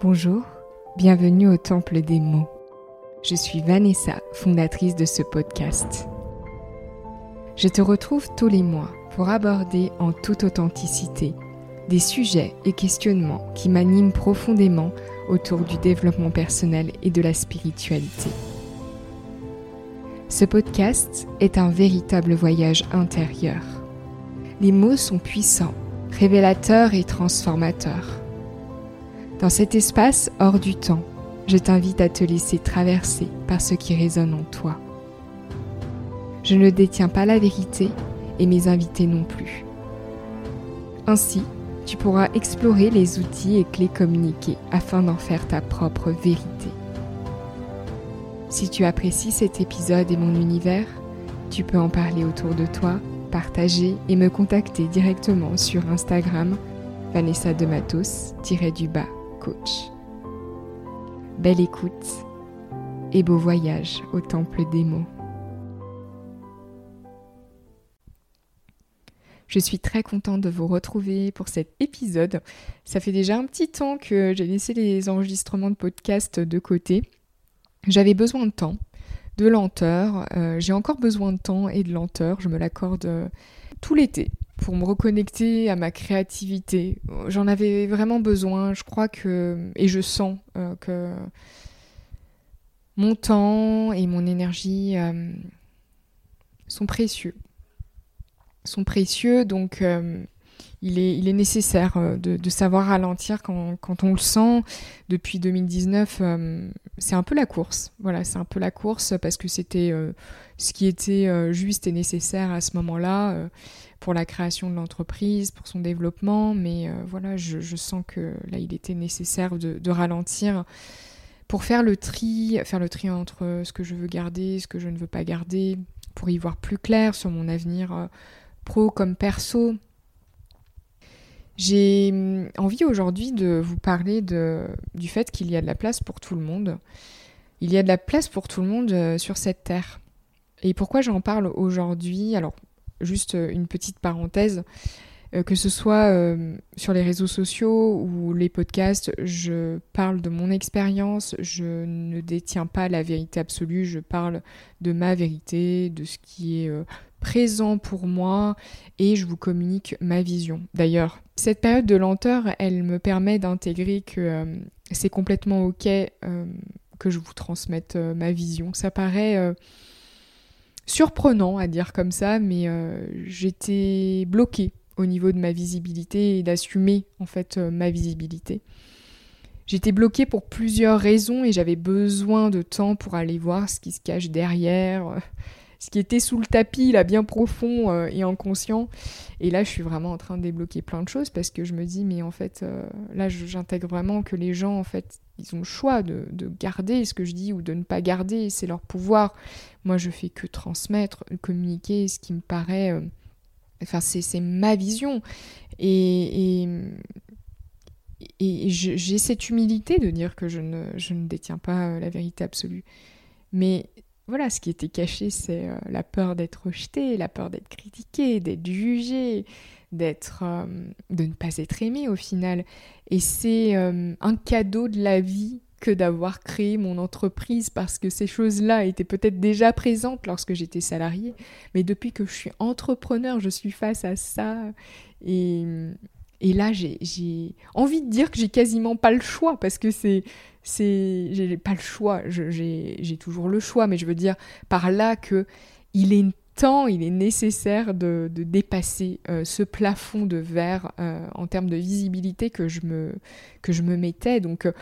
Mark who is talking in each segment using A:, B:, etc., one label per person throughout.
A: Bonjour, bienvenue au Temple des mots. Je suis Vanessa, fondatrice de ce podcast. Je te retrouve tous les mois pour aborder en toute authenticité des sujets et questionnements qui m'animent profondément autour du développement personnel et de la spiritualité. Ce podcast est un véritable voyage intérieur. Les mots sont puissants, révélateurs et transformateurs. Dans cet espace hors du temps, je t'invite à te laisser traverser par ce qui résonne en toi. Je ne détiens pas la vérité et mes invités non plus. Ainsi, tu pourras explorer les outils et clés communiqués afin d'en faire ta propre vérité. Si tu apprécies cet épisode et mon univers, tu peux en parler autour de toi, partager et me contacter directement sur Instagram Vanessa de du bas Belle écoute et beau voyage au temple des mots. Je suis très contente de vous retrouver pour cet épisode. Ça fait déjà un petit temps que j'ai laissé les enregistrements de podcast de côté. J'avais besoin de temps, de lenteur. Euh, j'ai encore besoin de temps et de lenteur. Je me l'accorde euh, tout l'été pour me reconnecter à ma créativité. J'en avais vraiment besoin. Je crois que, et je sens euh, que mon temps et mon énergie euh, sont précieux. Sont précieux, donc euh, il, est, nécessaire de, savoir ralentir quand, quand, on le sent. Depuis 2019, c'est un peu la course. Voilà, c'est un peu la course parce que c'était ce qui était juste et nécessaire à ce moment-là pour la création de l'entreprise, pour son développement, mais euh, voilà, je, sens que là, il était nécessaire de, ralentir pour faire le tri, faire le tri entre ce que je veux garder, ce que je ne veux pas garder, pour y voir plus clair sur mon avenir euh, pro comme perso. J'ai hum, envie aujourd'hui de vous parler du fait qu'il y a de la place pour tout le monde. Il y a de la place pour tout le monde euh, sur cette terre. Et pourquoi j'en parle aujourd'hui? Alors, juste euh, une petite parenthèse, euh, que ce soit sur les réseaux sociaux ou les podcasts, je parle de mon expérience, je ne détiens pas la vérité absolue, je parle de ma vérité, de ce qui est présent pour moi et je vous communique ma vision. D'ailleurs, cette période de lenteur, elle me permet d'intégrer que c'est complètement ok que je vous transmette ma vision. Ça paraît surprenant à dire comme ça, mais euh, j'étais bloquée au niveau de ma visibilité et d'assumer en fait euh, ma visibilité. J'étais bloquée pour plusieurs raisons et j'avais besoin de temps pour aller voir ce qui se cache derrière, euh, ce qui était sous le tapis, là, bien profond euh, et inconscient. Et là, je suis vraiment en train de débloquer plein de choses parce que je me dis, mais en fait, euh, là, j'intègre vraiment que les gens, en fait, ils ont le choix de, garder ce que je dis ou de ne pas garder. C'est leur pouvoir. Moi, je fais que transmettre, communiquer ce qui me paraît. Euh, enfin, c'est ma vision. Et. et et j'ai cette humilité de dire que je ne, je ne détiens pas la vérité absolue. Mais voilà, ce qui était caché, c'est euh, la peur d'être rejeté, la peur d'être critiqué, d'être jugé, d'être, euh, de ne pas être aimé au final. Et c'est euh, un cadeau de la vie que d'avoir créé mon entreprise parce que ces choses-là étaient peut-être déjà présentes lorsque j'étais salariée, mais depuis que je suis entrepreneur, je suis face à ça et, et là j'ai envie de dire que j'ai quasiment pas le choix parce que c'est j'ai pas le choix, j'ai toujours le choix, mais je veux dire par là que il est temps, il est nécessaire de, dépasser euh, ce plafond de verre euh, en termes de visibilité que je me, que je me mettais. Donc euh,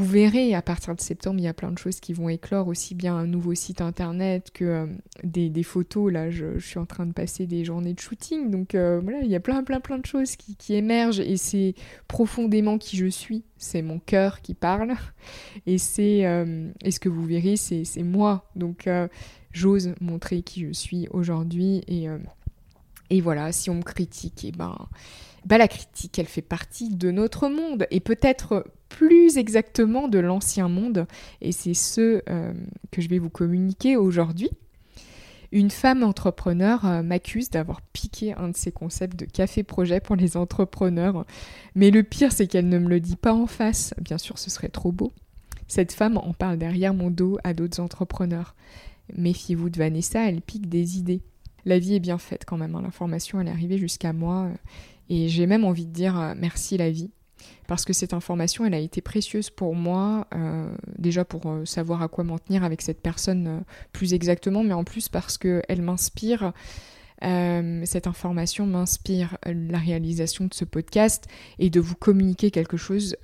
A: vous verrez, à partir de septembre, il y a plein de choses qui vont éclore, aussi bien un nouveau site internet que euh, des, photos. Là, je, suis en train de passer des journées de shooting. Donc euh, voilà, il y a plein, plein, plein de choses qui, émergent et c'est profondément qui je suis. C'est mon cœur qui parle. Et c'est euh, ce que vous verrez, c'est moi. Donc j'ose montrer qui je suis aujourd'hui. Et, et voilà, si on me critique, et eh ben bah, la critique, elle fait partie de notre monde et peut-être plus exactement de l'ancien monde. Et c'est ce euh, que je vais vous communiquer aujourd'hui. Une femme entrepreneur euh, m'accuse d'avoir piqué un de ses concepts de café projet pour les entrepreneurs. Mais le pire, c'est qu'elle ne me le dit pas en face. Bien sûr, ce serait trop beau. Cette femme en parle derrière mon dos à d'autres entrepreneurs. Méfiez-vous de Vanessa, elle pique des idées. La vie est bien faite quand même, hein. l'information elle est arrivée jusqu'à moi euh, et j'ai même envie de dire euh, merci la vie parce que cette information elle a été précieuse pour moi euh, déjà pour savoir à quoi m'en tenir avec cette personne plus exactement mais en plus parce qu'elle m'inspire cette information m'inspire la réalisation de ce podcast et de vous communiquer quelque chose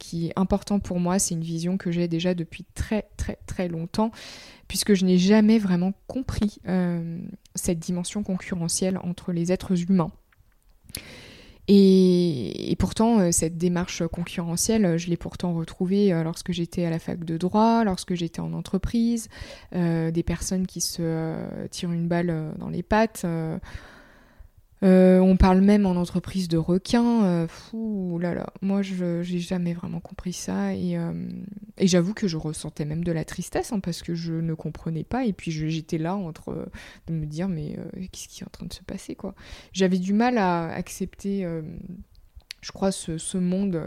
A: qui est important pour moi. C'est une vision que j'ai déjà depuis très très très longtemps puisque je n'ai jamais vraiment compris euh, cette dimension concurrentielle entre les êtres humains. Et, pourtant, euh, cette démarche concurrentielle, je l'ai pourtant retrouvée euh, lorsque j'étais à la fac de droit, lorsque j'étais en entreprise, des personnes qui se tirent une balle dans les pattes euh, on parle même en entreprise de requins. Euh, fou, là là. Moi, je j'ai jamais vraiment compris ça. Et, euh, j'avoue que je ressentais même de la tristesse hein, parce que je ne comprenais pas. Et puis j'étais là entre de me dire mais qu'est-ce qui est en train de se passer quoi. J'avais du mal à accepter, je crois, ce monde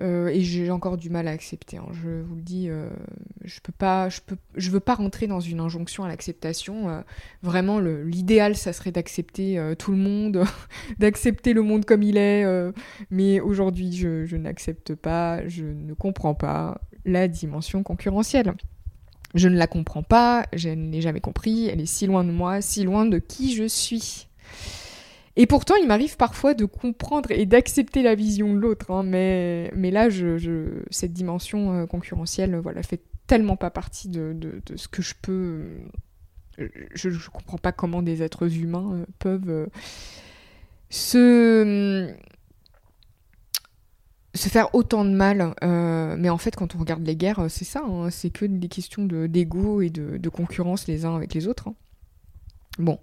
A: euh, et j'ai encore du mal à accepter. Hein. Je vous le dis, euh, je peux pas, je peux, veux pas rentrer dans une injonction à l'acceptation. Euh, vraiment, l'idéal, ça serait d'accepter tout le monde, d'accepter le monde comme il est. mais aujourd'hui, je, je n'accepte pas, je ne comprends pas la dimension concurrentielle. Je ne la comprends pas, je ne l'ai jamais compris. Elle est si loin de moi, si loin de qui je suis. Et pourtant, il m'arrive parfois de comprendre et d'accepter la vision de l'autre. Hein, mais, mais là, je, cette dimension euh, concurrentielle, voilà, fait tellement pas partie de, ce que je peux. Euh, je ne comprends pas comment des êtres humains euh, peuvent se se faire autant de mal. mais en fait, quand on regarde les guerres, c'est ça, hein, c'est que des questions d'ego et de, de, concurrence les uns avec les autres. Hein. Bon,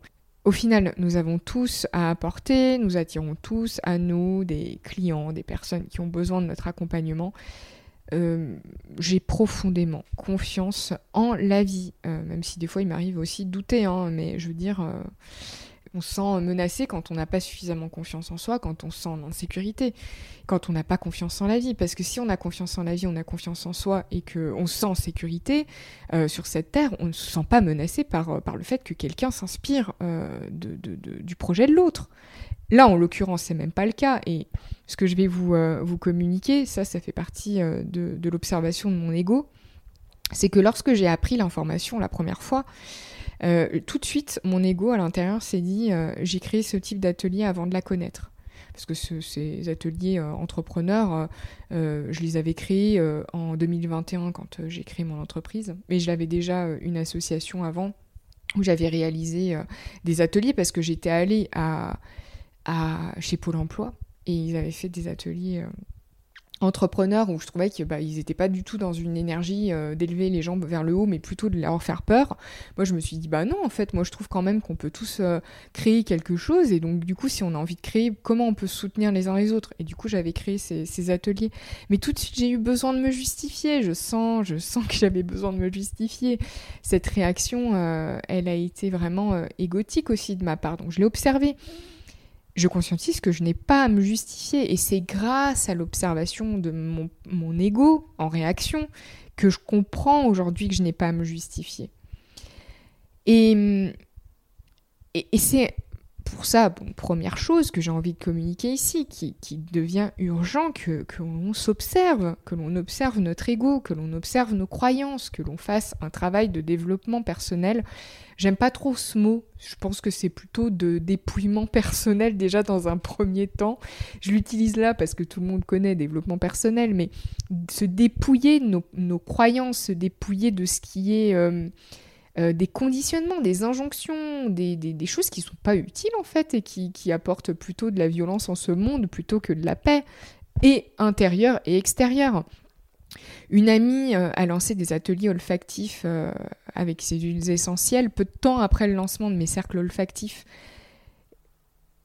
A: au final, nous avons tous à apporter, nous attirons tous à nous des clients, des personnes qui ont besoin de notre accompagnement. Euh, j'ai profondément confiance en la vie, euh, même si des fois il m'arrive aussi de douter, hein, mais je veux dire, euh, on se sent menacé quand on n'a pas suffisamment confiance en soi, quand on se sent en insécurité, quand on n'a pas confiance en la vie. Parce que si on a confiance en la vie, on a confiance en soi et qu'on se sent en sécurité euh, sur cette terre, on ne se sent pas menacé par, euh, le fait que quelqu'un s'inspire euh, du projet de l'autre. Là, en l'occurrence, c'est même pas le cas. Et ce que je vais vous, vous communiquer, ça, ça fait partie de, de l'observation de mon ego. C'est que lorsque j'ai appris l'information la première fois, euh, tout de suite, mon ego à l'intérieur s'est dit euh, j'ai créé ce type d'atelier avant de la connaître. Parce que ces ateliers euh, entrepreneurs, je les avais créés en 2021 quand j'ai créé mon entreprise. Mais je l'avais déjà une association avant où j'avais réalisé des ateliers parce que j'étais allée à, chez Pôle Emploi et ils avaient fait des ateliers entrepreneurs où je trouvais qu'ils bah, n'étaient pas du tout dans une énergie euh, d'élever les jambes vers le haut, mais plutôt de leur faire peur. Moi, je me suis dit, bah non, en fait, moi, je trouve quand même qu'on peut tous euh, créer quelque chose. Et donc, du coup, si on a envie de créer, comment on peut soutenir les uns les autres? Et du coup, j'avais créé ces, ateliers. Mais tout de suite, j'ai eu besoin de me justifier. Je sens, je sens que j'avais besoin de me justifier. Cette réaction, euh, elle a été vraiment égotique aussi de ma part. Donc, je l'ai observée je conscientise que je n'ai pas à me justifier. Et c'est grâce à l'observation de mon, ego en réaction que je comprends aujourd'hui que je n'ai pas à me justifier. Et, c'est pour ça, première chose que j'ai envie de communiquer ici, qui, devient urgent que, l'on s'observe, que l'on observe notre ego, que l'on observe nos croyances, que l'on fasse un travail de développement personnel J'aime pas trop ce mot. Je pense que c'est plutôt de dépouillement personnel déjà dans un premier temps. Je l'utilise là parce que tout le monde connaît développement personnel, mais se dépouiller nos, croyances, se dépouiller de ce qui est euh, euh, des conditionnements, des injonctions, des, choses qui sont pas utiles en fait et qui, qui apportent plutôt de la violence en ce monde plutôt que de la paix, et intérieure et extérieure. Une amie euh, a lancé des ateliers olfactifs euh, avec ses huiles essentielles peu de temps après le lancement de mes cercles olfactifs.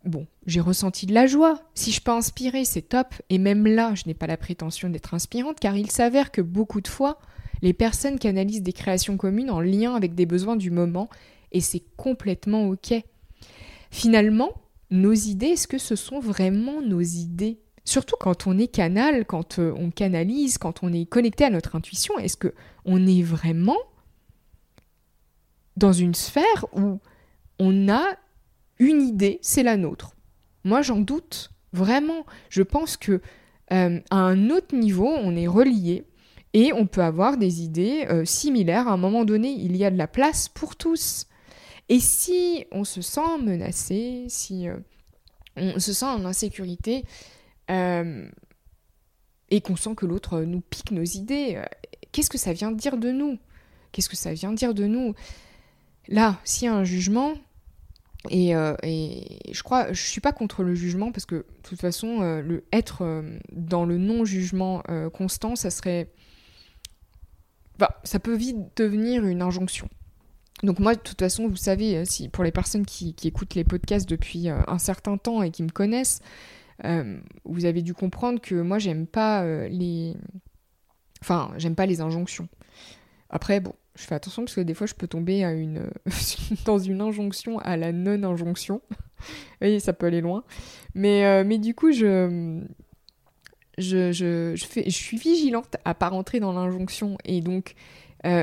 A: Bon, j'ai ressenti de la joie. Si je peux inspirer, c'est top. Et même là, je n'ai pas la prétention d'être inspirante, car il s'avère que beaucoup de fois, les personnes canalisent des créations communes en lien avec des besoins du moment Et c'est complètement OK. Finalement, nos idées, est-ce que ce sont vraiment nos idées? Surtout quand on est canal, quand euh, on canalise, quand on est connecté à notre intuition, est-ce que on est vraiment dans une sphère où on a une idée, c'est la nôtre? Moi, j'en doute vraiment. Je pense que euh, à un autre niveau, on est relié et on peut avoir des idées euh, similaires. À un moment donné, il y a de la place pour tous. Et si on se sent menacé, si on se sent en insécurité, euh, et qu'on sent que l'autre nous pique nos idées, euh, qu'est-ce que ça vient dire de nous? Qu'est-ce que ça vient dire de nous? Là, s'il y a un jugement, et, euh, et, je crois, je suis pas contre le jugement parce que de toute façon, le être dans le non-jugement constant, ça serait, ça peut vite devenir une injonction. Donc moi, de toute façon, vous savez, si pour les personnes qui, écoutent les podcasts depuis un certain temps et qui me connaissent, euh, vous avez dû comprendre que moi, j'aime pas euh, les. Enfin, j'aime pas les injonctions. Après, bon, je fais attention parce que des fois, je peux tomber à une... dans une injonction à la non-injonction. Vous voyez, ça peut aller loin. Euh, mais du coup, je. Je, suis vigilante à pas rentrer dans l'injonction. Et donc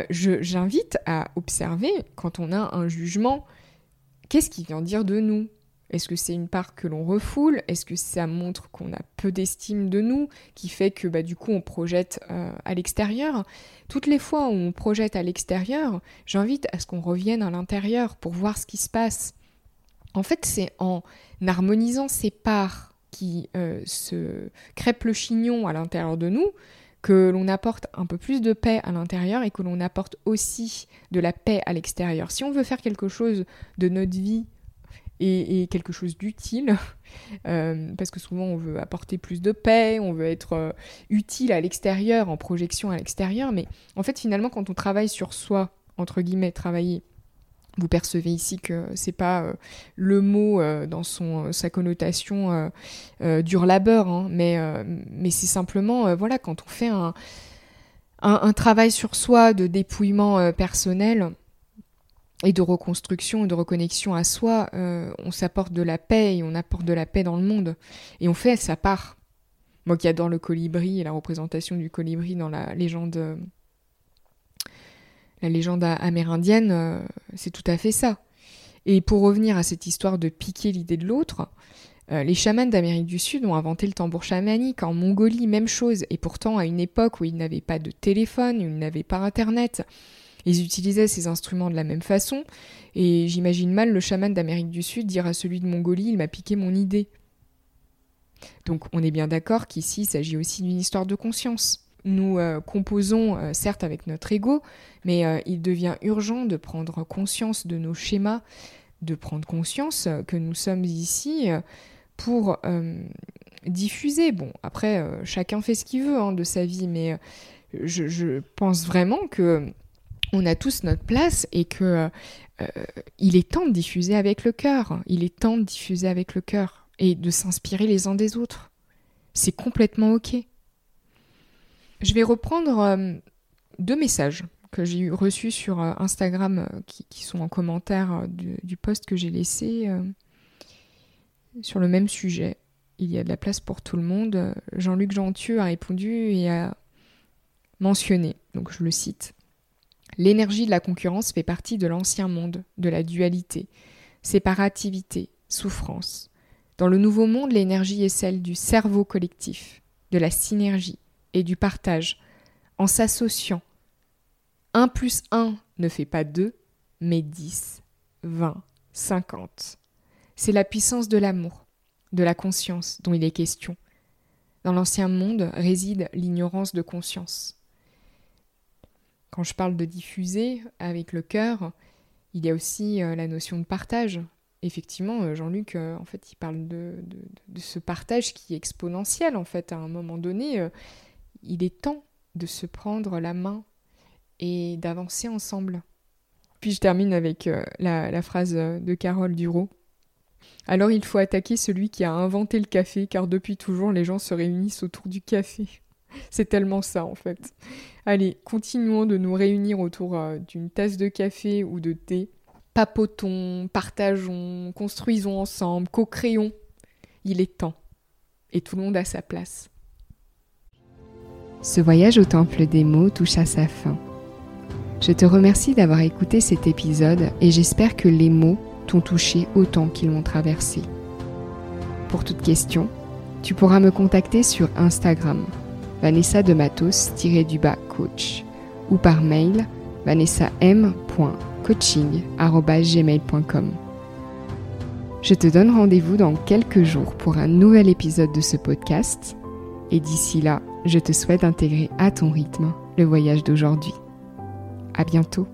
A: j'invite à observer quand on a un jugement, qu'est-ce qui vient dire de nous? Est-ce que c'est une part que l'on refoule? Est-ce que ça montre qu'on a peu d'estime de nous, qui fait que bah, du coup on projette euh, à l'extérieur? Toutes les fois où on projette à l'extérieur, j'invite à ce qu'on revienne à l'intérieur pour voir ce qui se passe. En fait, c'est en harmonisant ces parts qui euh, se crêpent le chignon à l'intérieur de nous que l'on apporte un peu plus de paix à l'intérieur et que l'on apporte aussi de la paix à l'extérieur. Si on veut faire quelque chose de notre vie et, quelque chose d'utile, euh, parce que souvent on veut apporter plus de paix, on veut être euh, utile à l'extérieur, en projection à l'extérieur, mais en fait finalement quand on travaille sur soi, entre guillemets, travailler, vous percevez ici que c'est pas euh, le mot dans son, sa connotation dur labeur, hein, mais, mais c'est simplement, voilà, quand on fait un, travail sur soi de dépouillement personnel, et de reconstruction et de reconnexion à soi, euh, on s'apporte de la paix et on apporte de la paix dans le monde. Et on fait sa part. Moi qui adore le colibri et la représentation du colibri dans la légende, la légende amérindienne, euh, c'est tout à fait ça. Et pour revenir à cette histoire de piquer l'idée de l'autre, euh, les chamans d'Amérique du Sud ont inventé le tambour chamanique. En Mongolie, même chose. Et pourtant, à une époque où ils n'avaient pas de téléphone, où ils n'avaient pas Internet, ils utilisaient ces instruments de la même façon, et j'imagine mal le chaman d'Amérique du Sud dire à celui de Mongolie Il m'a piqué mon idée. Donc on est bien d'accord qu'ici il s'agit aussi d'une histoire de conscience. Nous euh, composons euh, certes avec notre ego, mais euh, il devient urgent de prendre conscience de nos schémas, de prendre conscience que nous sommes ici pour diffuser. Bon, après, chacun fait ce qu'il veut hein, de sa vie, mais je, pense vraiment que on a tous notre place et que il est temps de diffuser avec le cœur. Il est temps de diffuser avec le cœur et de s'inspirer les uns des autres. C'est complètement ok. Je vais reprendre euh, deux messages que j'ai reçus sur euh, Instagram qui, sont en commentaire du, du post que j'ai laissé sur le même sujet. Il y a de la place pour tout le monde. Jean-Luc Gentieux a répondu et a mentionné, donc je le cite. L'énergie de la concurrence fait partie de l'ancien monde, de la dualité, séparativité, souffrance. Dans le nouveau monde, l'énergie est celle du cerveau collectif, de la synergie et du partage, en s'associant. 1 plus 1 ne fait pas 2, mais 10, 20, 50. C'est la puissance de l'amour, de la conscience dont il est question. Dans l'ancien monde réside l'ignorance de conscience. Quand je parle de diffuser avec le cœur, il y a aussi euh, la notion de partage. Effectivement, euh, Jean-Luc, euh, en fait, il parle de, ce partage qui est exponentiel. En fait, à un moment donné, il est temps de se prendre la main et d'avancer ensemble. Puis je termine avec la, la, phrase de Carole Duro. Alors il faut attaquer celui qui a inventé le café, car depuis toujours les gens se réunissent autour du café. C'est tellement ça en fait. Allez, continuons de nous réunir autour euh, d'une tasse de café ou de thé Papotons, partageons, construisons ensemble, co-créons. Il est temps. Et tout le monde a sa place.
B: Ce voyage au temple des mots touche à sa fin. Je te remercie d'avoir écouté cet épisode et j'espère que les mots t'ont touché autant qu'ils m'ont traversé. Pour toute question, tu pourras me contacter sur Instagram, Vanessa de Matos-du-bas coach, ou par mail vanessam.coaching.gmail.com. Je te donne rendez-vous dans quelques jours pour un nouvel épisode de ce podcast, et d'ici là, je te souhaite d'intégrer à ton rythme le voyage d'aujourd'hui. À bientôt!